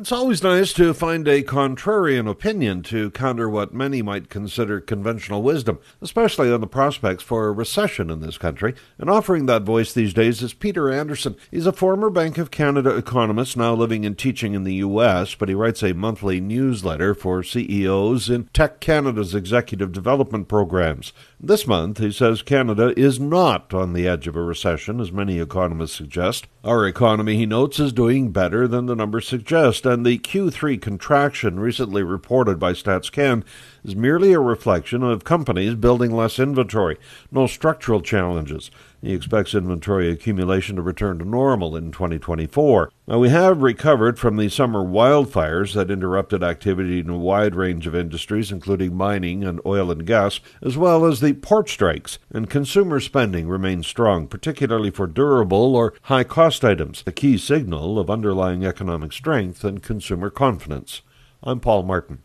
It's always nice to find a contrarian opinion to counter what many might consider conventional wisdom, especially on the prospects for a recession in this country. And offering that voice these days is Peter Anderson. He's a former Bank of Canada economist, now living and teaching in the U.S., but he writes a monthly newsletter for CEOs in TEC Canada's executive development programs. This month, he says Canada is not on the edge of a recession, as many economists suggest. Our economy, he notes, is doing better than the numbers suggest and the Q3 contraction recently reported by StatsCan is merely a reflection of companies building less inventory, no structural challenges. He expects inventory accumulation to return to normal in 2024. Now, we have recovered from the summer wildfires that interrupted activity in a wide range of industries, including mining and oil and gas, as well as the port strikes, and consumer spending remains strong, particularly for durable or high cost items, the key signal of underlying economic strength and consumer confidence. I'm Paul Martin.